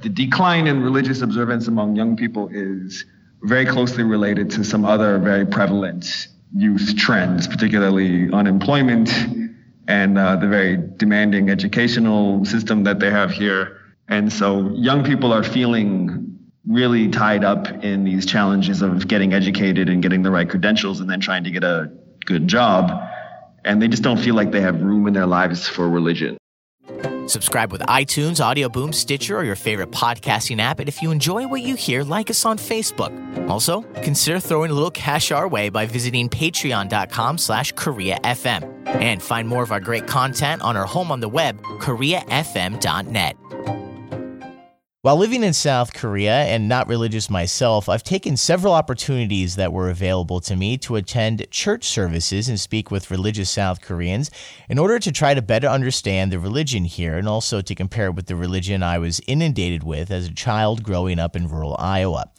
The decline in religious observance among young people is very closely related to some other very prevalent youth trends, particularly unemployment and uh, the very demanding educational system that they have here. And so young people are feeling really tied up in these challenges of getting educated and getting the right credentials and then trying to get a good job. And they just don't feel like they have room in their lives for religion. Subscribe with iTunes, Audio Boom, Stitcher, or your favorite podcasting app. And if you enjoy what you hear, like us on Facebook. Also, consider throwing a little cash our way by visiting patreon.com slash KoreaFM. And find more of our great content on our home on the web, KoreaFM.net. While living in South Korea and not religious myself, I've taken several opportunities that were available to me to attend church services and speak with religious South Koreans in order to try to better understand the religion here and also to compare it with the religion I was inundated with as a child growing up in rural Iowa.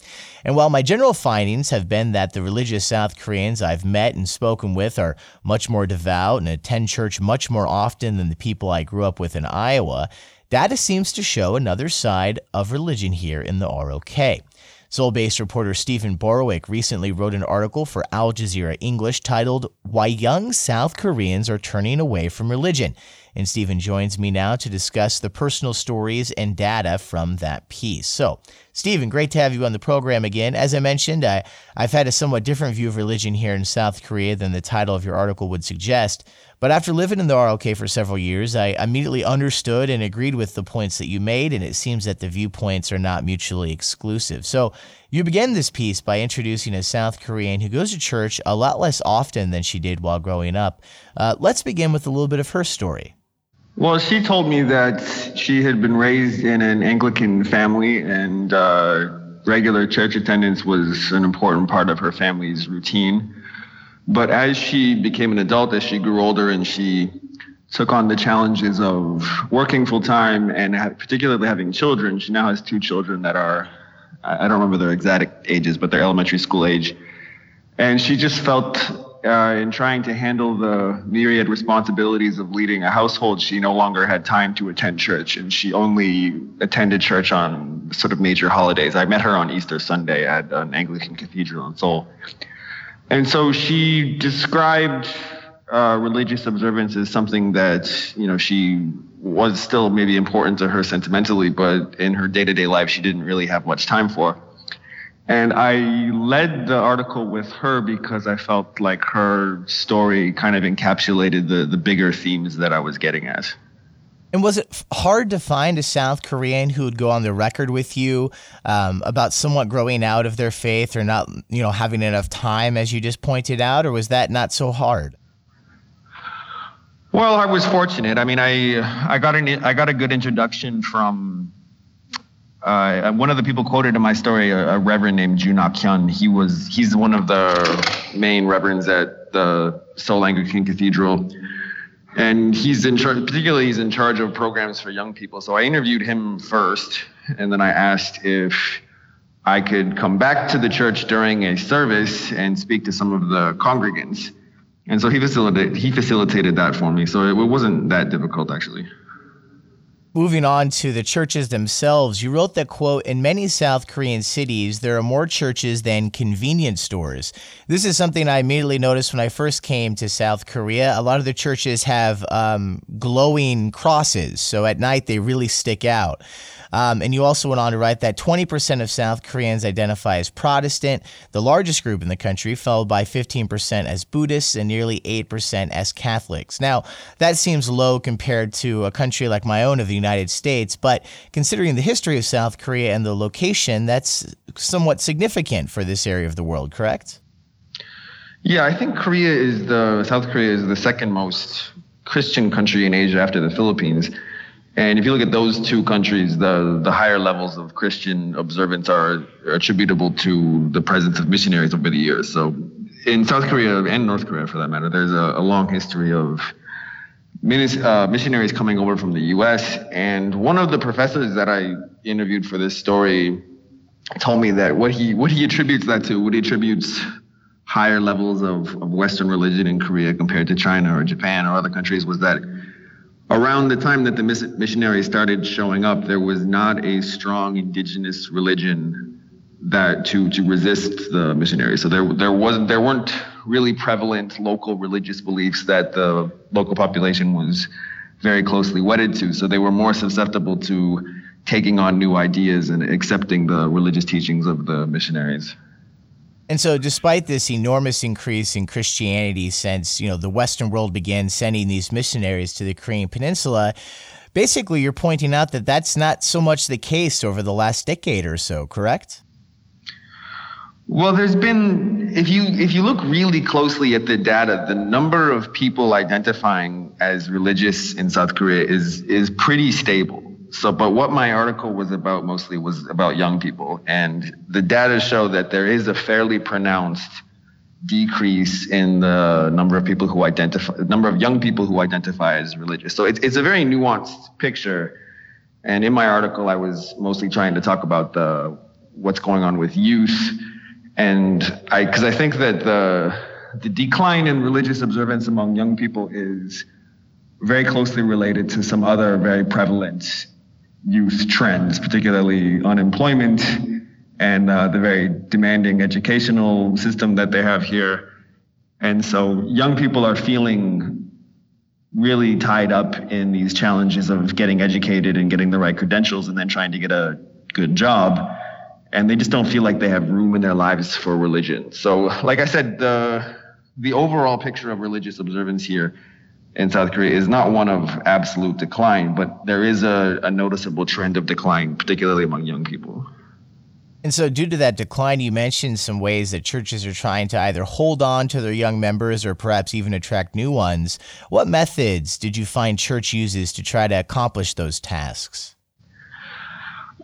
And while my general findings have been that the religious South Koreans I've met and spoken with are much more devout and attend church much more often than the people I grew up with in Iowa, Data seems to show another side of religion here in the ROK. Seoul based reporter Stephen Borowiec recently wrote an article for Al Jazeera English titled Why Young South Koreans Are Turning Away from Religion. And Stephen joins me now to discuss the personal stories and data from that piece. So, Stephen, great to have you on the program again. As I mentioned, I, I've had a somewhat different view of religion here in South Korea than the title of your article would suggest. But after living in the ROK for several years, I immediately understood and agreed with the points that you made, and it seems that the viewpoints are not mutually exclusive. So you began this piece by introducing a South Korean who goes to church a lot less often than she did while growing up. Uh, let's begin with a little bit of her story. Well, she told me that she had been raised in an Anglican family and uh, regular church attendance was an important part of her family's routine. But as she became an adult, as she grew older and she took on the challenges of working full time and particularly having children, she now has two children that are, I don't remember their exact ages, but they're elementary school age. And she just felt uh, in trying to handle the myriad responsibilities of leading a household, she no longer had time to attend church, and she only attended church on sort of major holidays. I met her on Easter Sunday at an Anglican cathedral in Seoul, and so she described uh, religious observance as something that you know she was still maybe important to her sentimentally, but in her day-to-day life she didn't really have much time for. And I led the article with her because I felt like her story kind of encapsulated the the bigger themes that I was getting at. And was it hard to find a South Korean who would go on the record with you um, about somewhat growing out of their faith or not, you know, having enough time, as you just pointed out, or was that not so hard? Well, I was fortunate. I mean, I I got an I got a good introduction from uh, one of the people quoted in my story, a, a reverend named Junak Hyun. He was he's one of the main reverends at the Seoul Anglican Cathedral. And he's in charge particularly he's in charge of programs for young people. So i interviewed him first and then i asked if i could come back to the church during a service and speak to some of the congregants. And so he facilitated he facilitated that for me. So it, it wasn't that difficult actually Moving on to the churches themselves, you wrote that, quote, in many South Korean cities, there are more churches than convenience stores. This is something I immediately noticed when I first came to South Korea. A lot of the churches have um, glowing crosses, so at night they really stick out. Um, and you also went on to write that 20% of South Koreans identify as Protestant, the largest group in the country, followed by 15% as Buddhists and nearly 8% as Catholics. Now, that seems low compared to a country like my own of the United States, but considering the history of South Korea and the location, that's somewhat significant for this area of the world, correct? Yeah, I think Korea is the South Korea is the second most Christian country in Asia after the Philippines. And if you look at those two countries, the, the higher levels of Christian observance are, attributable to the presence of missionaries over the years. So in South Korea and North Korea, for that matter, there's a, a long history of uh, missionaries coming over from the U.S. And one of the professors that I interviewed for this story told me that what he what he attributes that to, what he attributes higher levels of, of Western religion in Korea compared to China or Japan or other countries, was that around the time that the missionaries started showing up, there was not a strong indigenous religion that to to resist the missionaries. So there there wasn't there weren't really prevalent local religious beliefs that the local population was very closely wedded to. So they were more susceptible to taking on new ideas and accepting the religious teachings of the missionaries. And so, despite this enormous increase in Christianity since you know the Western world began sending these missionaries to the Korean Peninsula, basically you're pointing out that that's not so much the case over the last decade or so, correct? Well, there's been if you if you look really closely at the data, the number of people identifying as religious in South Korea is is pretty stable. So, but what my article was about mostly was about young people, and the data show that there is a fairly pronounced decrease in the number of people who identify, number of young people who identify as religious. So it's it's a very nuanced picture. And in my article, I was mostly trying to talk about the what's going on with youth, and I because I think that the the decline in religious observance among young people is very closely related to some other very prevalent youth trends, particularly unemployment and uh, the very demanding educational system that they have here. And so young people are feeling really tied up in these challenges of getting educated and getting the right credentials and then trying to get a good job. And they just don't feel like they have room in their lives for religion. So, like I said, the the overall picture of religious observance here in South Korea is not one of absolute decline, but there is a, a noticeable trend of decline, particularly among young people. And so, due to that decline, you mentioned some ways that churches are trying to either hold on to their young members or perhaps even attract new ones. What methods did you find church uses to try to accomplish those tasks?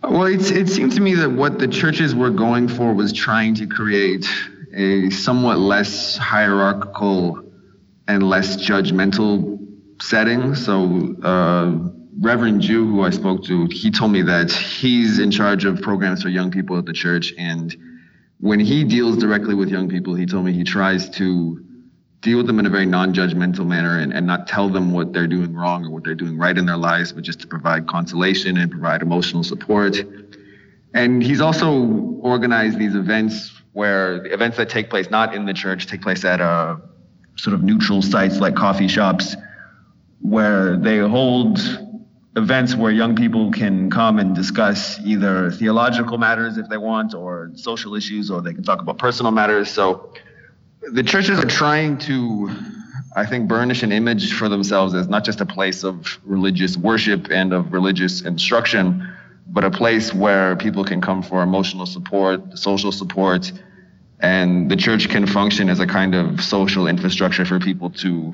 Well, it seemed to me that what the churches were going for was trying to create a somewhat less hierarchical and less judgmental setting. So, uh, Reverend Jew, who I spoke to, he told me that he's in charge of programs for young people at the church. And when he deals directly with young people, he told me he tries to deal with them in a very non-judgmental manner and, and not tell them what they're doing wrong or what they're doing right in their lives, but just to provide consolation and provide emotional support. And he's also organized these events where the events that take place not in the church take place at a uh, sort of neutral sites like coffee shops where they hold events where young people can come and discuss either theological matters if they want or social issues or they can talk about personal matters so the churches are trying to i think burnish an image for themselves as not just a place of religious worship and of religious instruction but a place where people can come for emotional support social support and the church can function as a kind of social infrastructure for people to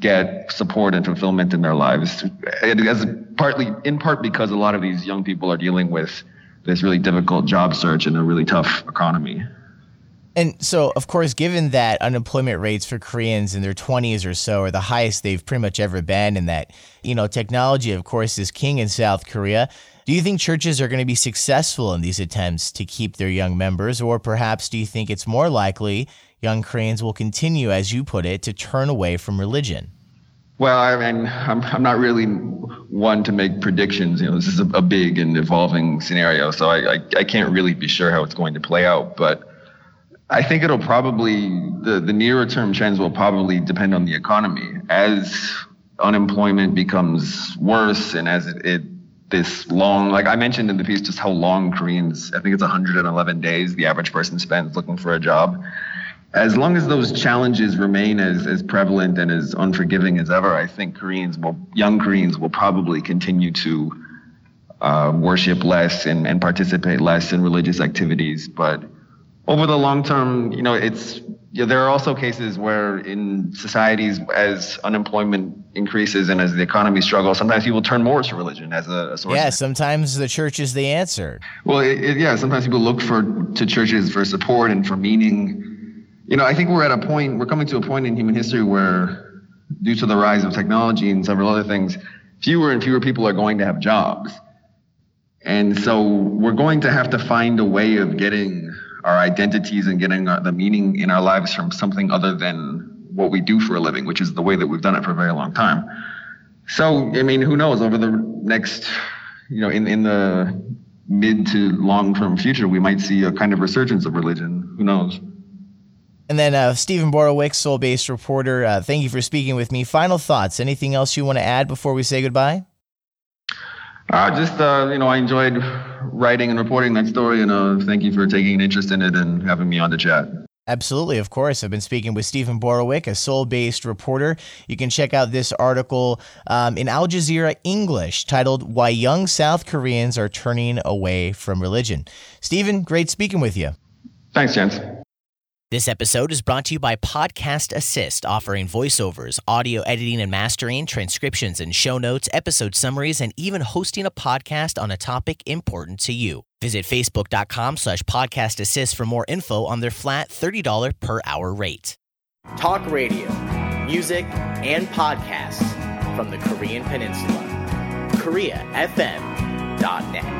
get support and fulfillment in their lives. As partly in part because a lot of these young people are dealing with this really difficult job search in a really tough economy and so, of course, given that unemployment rates for Koreans in their 20s or so are the highest they've pretty much ever been, and that, you know, technology, of course, is king in South Korea, do you think churches are going to be successful in these attempts to keep their young members, or perhaps do you think it's more likely young Koreans will continue, as you put it, to turn away from religion? Well, I mean, I'm, I'm not really one to make predictions. You know, this is a, a big and evolving scenario, so I, I, I can't really be sure how it's going to play out. But I think it'll probably the the nearer term trends will probably depend on the economy. As unemployment becomes worse and as it, it this long like i mentioned in the piece just how long koreans i think it's 111 days the average person spends looking for a job. As long as those challenges remain as, as prevalent and as unforgiving as ever i think koreans will young koreans will probably continue to uh, worship less and, and participate less in religious activities. But over the long term you know it's yeah, there are also cases where in societies, as unemployment increases and as the economy struggles, sometimes people turn more to religion as a, a source. Yeah, sometimes the church is the answer. Well, it, it, yeah, sometimes people look for to churches for support and for meaning. You know, I think we're at a point, we're coming to a point in human history where, due to the rise of technology and several other things, fewer and fewer people are going to have jobs. And so we're going to have to find a way of getting our identities and getting our, the meaning in our lives from something other than what we do for a living, which is the way that we've done it for a very long time. So, I mean, who knows? Over the next, you know, in, in the mid to long term future, we might see a kind of resurgence of religion. Who knows? And then uh, Stephen Borowiec, Seoul based reporter, uh, thank you for speaking with me. Final thoughts? Anything else you want to add before we say goodbye? Uh, just, uh, you know, I enjoyed writing and reporting that story, and uh, thank you for taking an interest in it and having me on the chat. Absolutely, of course. I've been speaking with Stephen Borowiec, a Seoul based reporter. You can check out this article um, in Al Jazeera English titled Why Young South Koreans Are Turning Away from Religion. Stephen, great speaking with you. Thanks, Jens. This episode is brought to you by Podcast Assist, offering voiceovers, audio editing and mastering, transcriptions and show notes, episode summaries, and even hosting a podcast on a topic important to you. Visit facebook.com slash podcast assist for more info on their flat $30 per hour rate. Talk radio, music, and podcasts from the Korean Peninsula. KoreaFM.net.